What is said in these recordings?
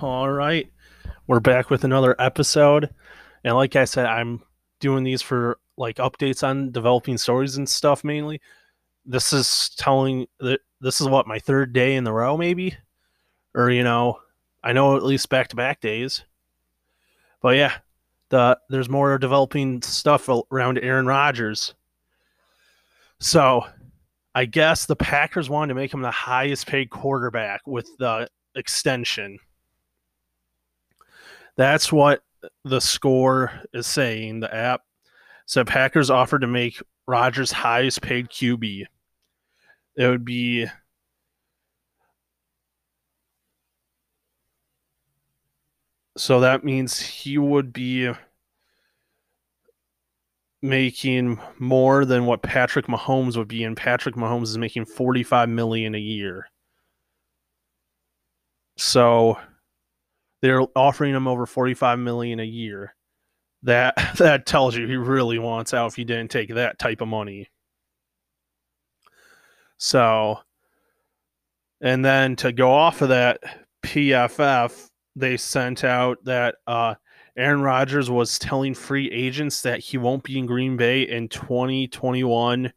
All right. We're back with another episode. And like I said, I'm doing these for like updates on developing stories and stuff mainly. This is telling that this is what my third day in the row, maybe? Or, you know, I know at least back to back days. But yeah, the there's more developing stuff around Aaron Rodgers. So I guess the Packers wanted to make him the highest paid quarterback with the extension. That's what the score is saying. The app said Packers offered to make Rodgers' highest paid QB. It would be so that means he would be making more than what Patrick Mahomes would be, and Patrick Mahomes is making 45 million a year. So they're offering him over 45 million a year. That that tells you he really wants out if he didn't take that type of money. So and then to go off of that PFF, they sent out that uh Aaron Rodgers was telling free agents that he won't be in Green Bay in 2021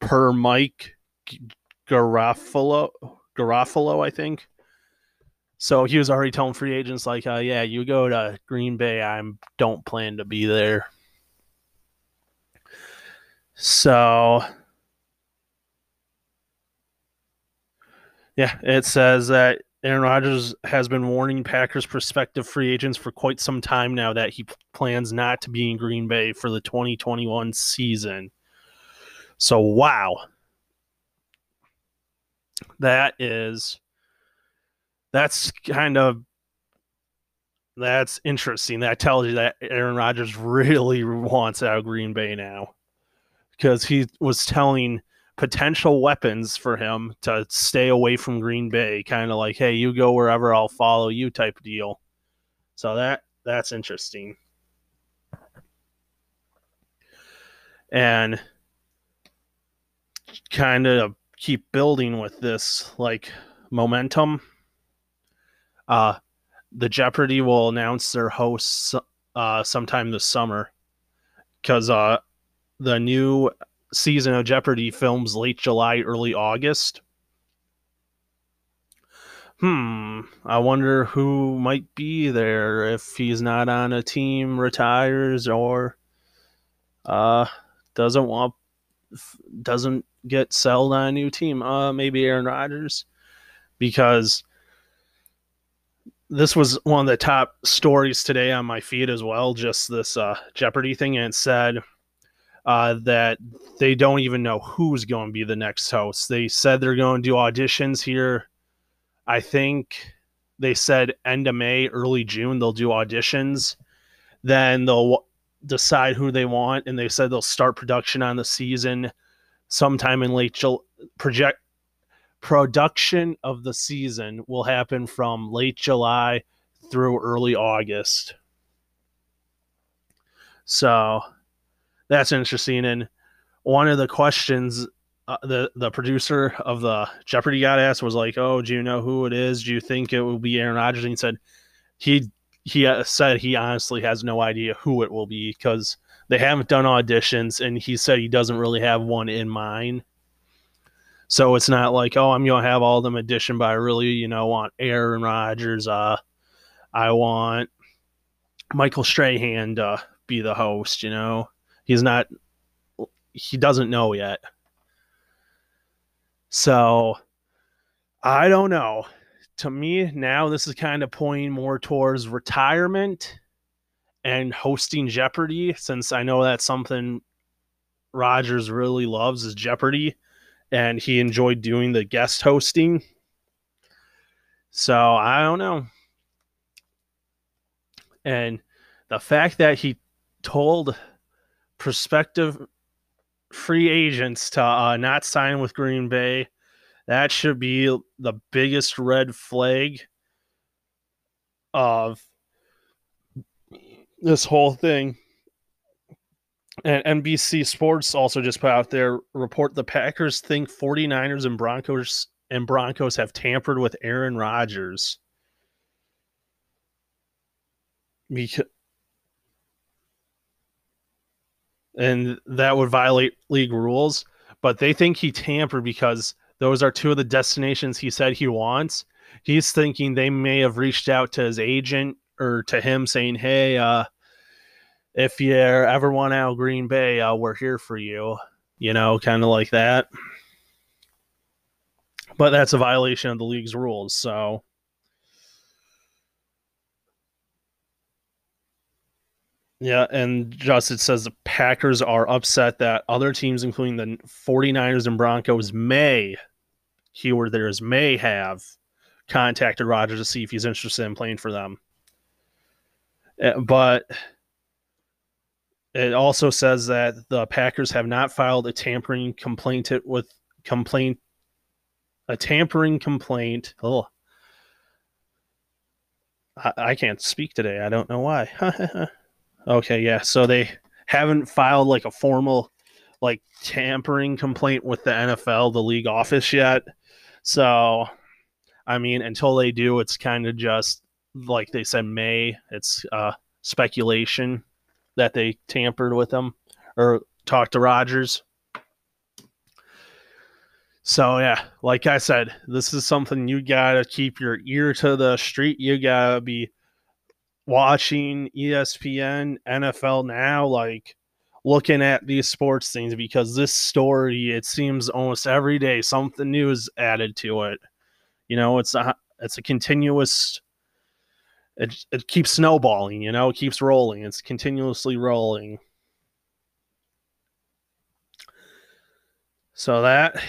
per Mike Garafolo Garofalo, I think. So he was already telling free agents like, uh, "Yeah, you go to Green Bay. I don't plan to be there." So, yeah, it says that Aaron Rodgers has been warning Packers prospective free agents for quite some time now that he plans not to be in Green Bay for the 2021 season. So, wow. That is that's kind of that's interesting. That tells you that Aaron Rodgers really wants out Green Bay now because he was telling potential weapons for him to stay away from Green Bay, kind of like, "Hey, you go wherever, I'll follow you" type deal. So that that's interesting. And kind of keep building with this like momentum uh, the Jeopardy will announce their hosts uh, sometime this summer because uh, the new season of Jeopardy films late July, early August. Hmm, I wonder who might be there if he's not on a team, retires, or uh, doesn't want doesn't get sold on a new team. Uh, maybe Aaron Rodgers, because this was one of the top stories today on my feed as well. Just this uh, Jeopardy thing, and it said uh, that they don't even know who's going to be the next host. They said they're going to do auditions here. I think they said end of May, early June. They'll do auditions. Then they'll decide who they want, and they said they'll start production on the season sometime in late July. Project production of the season will happen from late July through early August. So that's interesting. And one of the questions uh, the the producer of the Jeopardy got asked was like, "Oh, do you know who it is? Do you think it will be Aaron Rodgers?" And he said he he uh, said he honestly has no idea who it will be because they haven't done auditions, and he said he doesn't really have one in mind. So it's not like, oh, I'm gonna have all them addition, but I really, you know, want Aaron Rodgers. Uh, I want Michael Strahan to be the host. You know, he's not. He doesn't know yet. So I don't know. To me, now this is kind of pointing more towards retirement and hosting Jeopardy, since I know that's something Rodgers really loves is Jeopardy and he enjoyed doing the guest hosting. So I don't know. And the fact that he told prospective free agents to uh, not sign with Green Bay, that should be the biggest red flag of this whole thing and NBC Sports also just put out their report the Packers think 49ers and Broncos and Broncos have tampered with Aaron Rodgers. because and that would violate league rules. But they think he tampered because those are two of the destinations he said he wants. He's thinking they may have reached out to his agent or to him saying, "Hey, uh, if you ever want out Green Bay, uh, we're here for you." You know, kind of like that. But that's a violation of the league's rules. So Yeah, and just it says the Packers are upset that other teams, including the 49ers and Broncos, may, keyword there is may have contacted Rodgers to see if he's interested in playing for them. Eh, but it also says that the Packers have not filed a tampering complaint with complaint a tampering complaint. Oh, I, I can't speak today. I don't know why. Okay, yeah. So they haven't filed like a formal like tampering complaint with the NFL, the league office yet. So I mean, until they do, it's kind of just like they said May. It's uh speculation that they tampered with them or talked to Rodgers. So yeah, like I said, this is something you gotta keep your ear to the street. You gotta be watching ESPN, NFL now, like looking at these sports things because this story, it seems almost every day something new is added to it. You know, it's a it's a continuous it, it keeps snowballing, you know, it keeps rolling. It's continuously rolling. So that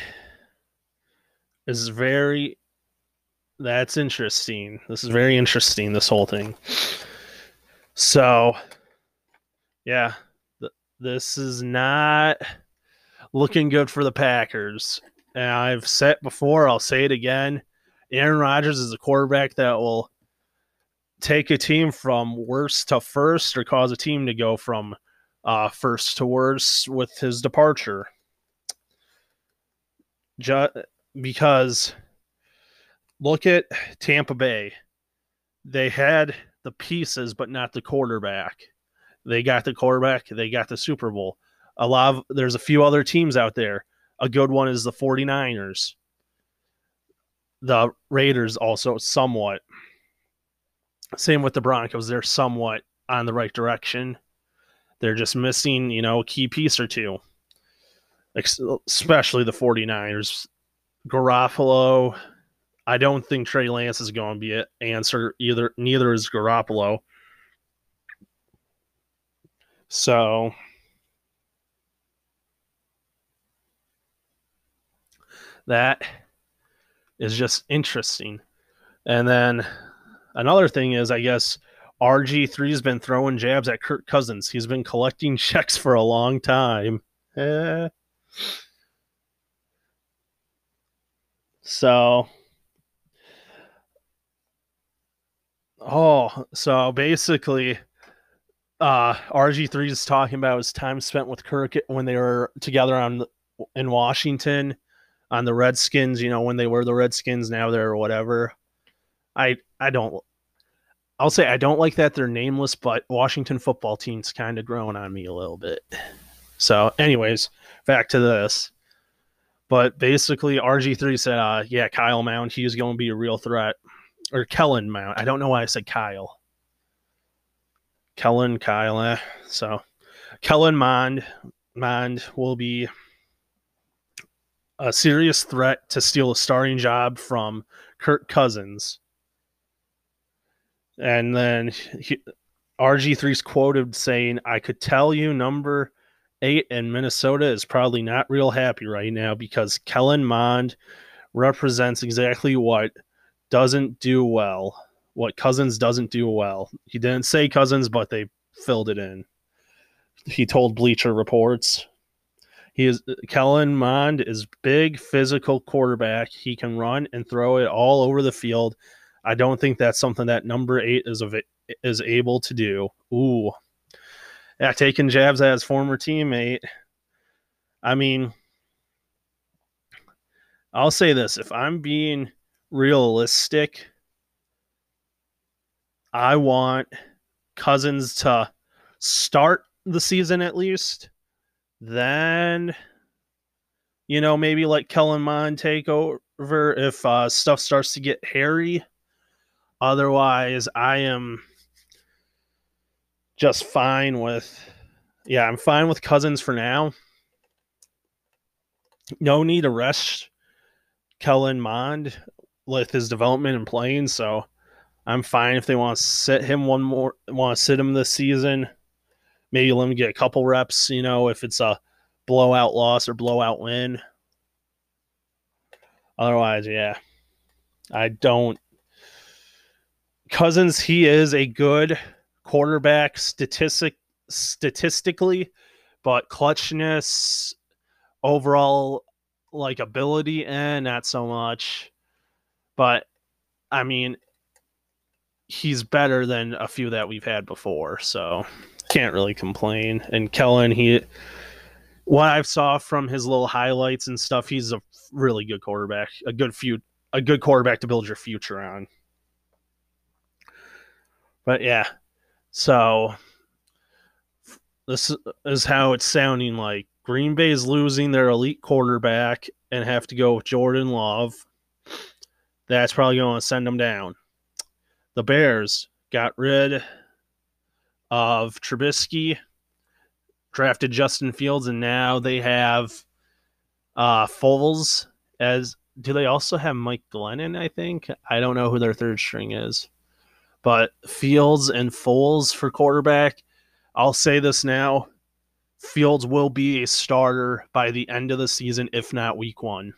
is very that's interesting. This is very interesting, this whole thing. So, yeah, th- this is not looking good for the Packers. And I've said before, I'll say it again. Aaron Rodgers is a quarterback that will take a team from worst to first or cause a team to go from uh, first to worst with his departure. Just because look at Tampa Bay. They had the pieces, but not the quarterback. They got the quarterback, they got the Super Bowl. A lot of there's a few other teams out there. A good one is the 49ers. The Raiders also somewhat. Same with the Broncos. They're somewhat on the right direction. They're just missing, you know, a key piece or two. Especially the 49ers. Garoppolo, I don't think Trey Lance is going to be an answer either. Neither is Garoppolo. So that is just interesting. And then another thing is, I guess RG3 has been throwing jabs at Kirk Cousins. He's been collecting checks for a long time. Eh. So Oh, so basically, uh, RG3 is talking about his time spent with Kirk when they were together on in Washington on the Redskins. You know, when they were the Redskins, now they're whatever. I I don't. I'll say I don't like that they're nameless, but Washington football team's kind of growing on me a little bit. So, anyways, back to this. But basically, RG3 said, uh, yeah, Kyle Mount, he's going to be a real threat or Kellen Mount. I don't know why I said Kyle. Kellen, Kyle. Eh. So Kellen Mond, Mond will be a serious threat to steal a starting job from Kirk Cousins. And then he, RG3's quoted saying, I could tell you number eight in Minnesota is probably not real happy right now because Kellen Mond represents exactly what doesn't do well. What Cousins doesn't do well. He didn't say Cousins, but they filled it in. He told Bleacher Reports. He is Kellen Mond is big physical quarterback. He can run and throw it all over the field. I don't think that's something that number eight is of is able to do. Ooh, yeah, taking jabs his former teammate. I mean, I'll say this: if I'm being realistic. I want Cousins to start the season at least, then you know maybe let Kellen Mond take over if uh, stuff starts to get hairy. Otherwise, I am just fine with yeah, I'm fine with Cousins for now. No need to rush Kellen Mond with his development and playing, so I'm fine if they want to sit him one more want to sit him this season. Maybe let him get a couple reps, you know, if it's a blowout loss or blowout win. Otherwise, yeah. I don't Cousins, he is a good quarterback statistic statistically, but clutchness, overall like ability, and eh, not so much. But I mean, he's better than a few that we've had before, so can't really complain. And Kellen, he what I've saw from his little highlights and stuff, he's a really good quarterback, a good few a good quarterback to build your future on. But yeah, so this is how it's sounding like. Green Bay is losing their elite quarterback and have to go with Jordan Love. That's probably going to send them down. The Bears got rid of Trubisky, drafted Justin Fields, and now they have uh, Foles as. Do they also have Mike Glennon? I think I don't know who their third string is. But Fields and Foles for quarterback, I'll say this now. Fields will be a starter by the end of the season, if not week one.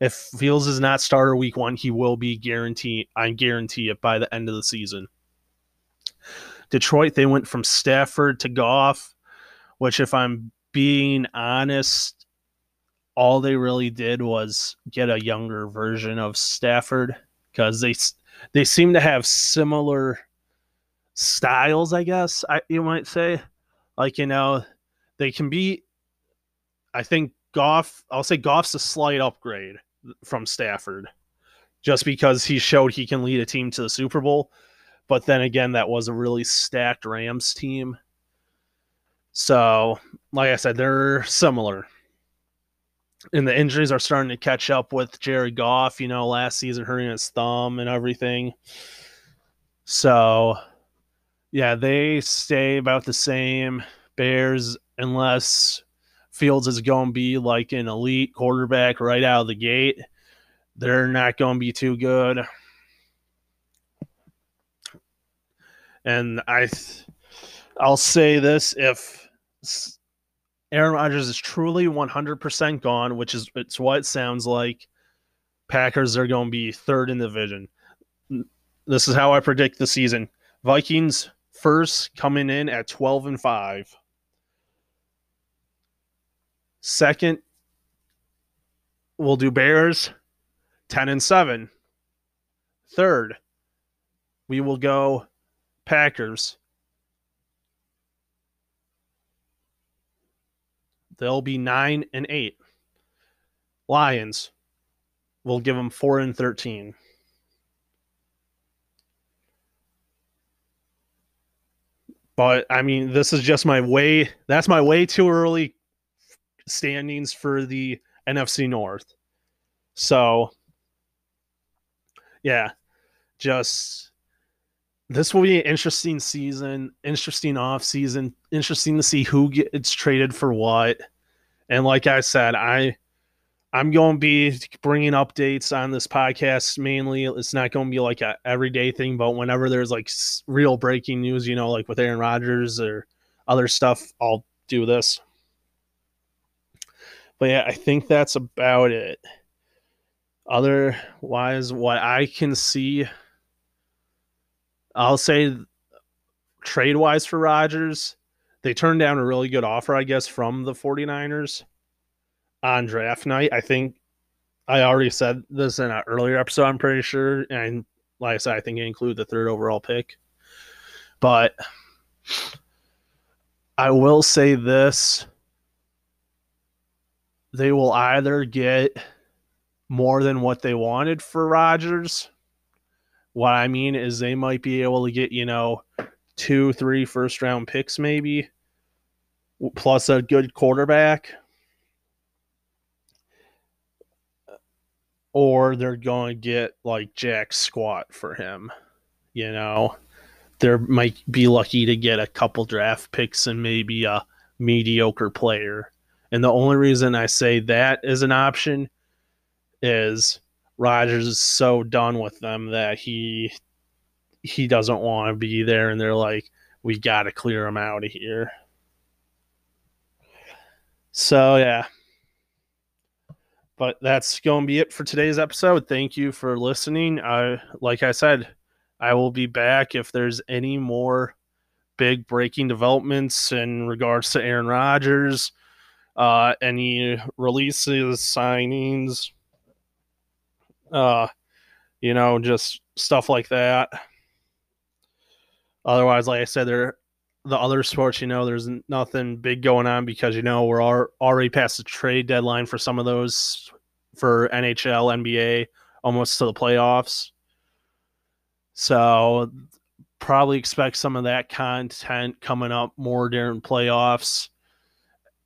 If Fields is not starter week one, he will be guaranteed. I guarantee it by the end of the season. Detroit, they went from Stafford to Goff, which, if I'm being honest, all they really did was get a younger version of Stafford because they they seem to have similar styles, I guess I, you might say. Like, you know, they can be, I think Goff, I'll say Goff's a slight upgrade from Stafford just because he showed he can lead a team to the Super Bowl. But then again, that was a really stacked Rams team. So, like I said, they're similar and the injuries are starting to catch up with Jared Goff, you know, last season hurting his thumb and everything. So, yeah, they stay about the same. Bears, unless Fields is going to be like an elite quarterback right out of the gate, they're not going to be too good. And I, I'll say this: if Aaron Rodgers is truly 100% gone, which is it's what it sounds like. Packers are going to be third in the division. This is how I predict the season. Vikings first coming in at 12 and 5. Second, we'll do Bears 10 and 7. Third, we will go Packers They'll be nine and eight. Lions will give them four and thirteen. But I mean, this is just my way. That's my way too early standings for the NFC North. So, yeah, just this will be an interesting season, interesting off season, interesting to see who gets traded for what. And like I said, I I'm going to be bringing updates on this podcast mainly. It's not going to be like a everyday thing, but whenever there's like real breaking news, you know, like with Aaron Rodgers or other stuff, I'll do this. But yeah, I think that's about it. Otherwise, what I can see I'll say trade wise for Rodgers, they turned down a really good offer, I guess, from the 49ers on draft night. I think I already said this in an earlier episode, I'm pretty sure. And like I said, I think it included the third overall pick. But I will say this they will either get more than what they wanted for Rodgers what I mean is they might be able to get, you know, two, three first round picks maybe, plus a good quarterback. Or they're going to get like Jack Squat for him. You know, they might be lucky to get a couple draft picks and maybe a mediocre player. And the only reason I say that is an option is Rodgers is so done with them that he he doesn't want to be there and they're like we got to clear him out of here. So yeah. But that's going to be it for today's episode. Thank you for listening. I like I said, I will be back if there's any more big breaking developments in regards to Aaron Rodgers, uh, any releases, signings, uh, you know, just stuff like that. Otherwise, like I said, there the other sports, you know, there's nothing big going on because you know we're already past the trade deadline for some of those for NHL, NBA, almost to the playoffs. So probably expect some of that content coming up more during playoffs.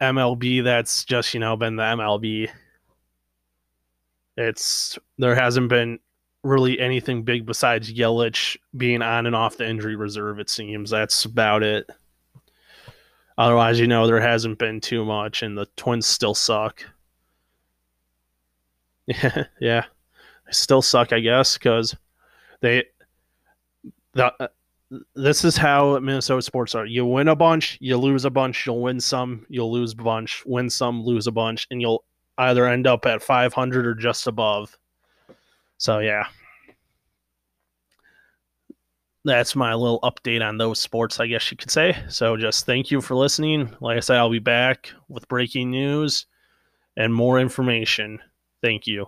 MLB, that's just you know been the MLB. It's there hasn't been really anything big besides Yelich being on and off the injury reserve. It seems that's about it. Otherwise, you know, there hasn't been too much, and the Twins still suck. Yeah, yeah, they still suck, I guess, because they the this is how Minnesota sports are. You win a bunch, you lose a bunch, you'll win some, you'll lose a bunch, win some, lose a bunch, and you'll either end up at 500 or just above. So, yeah. That's my little update on those sports, I guess you could say. So, just thank you for listening. Like I said, I'll be back with breaking news and more information. Thank you.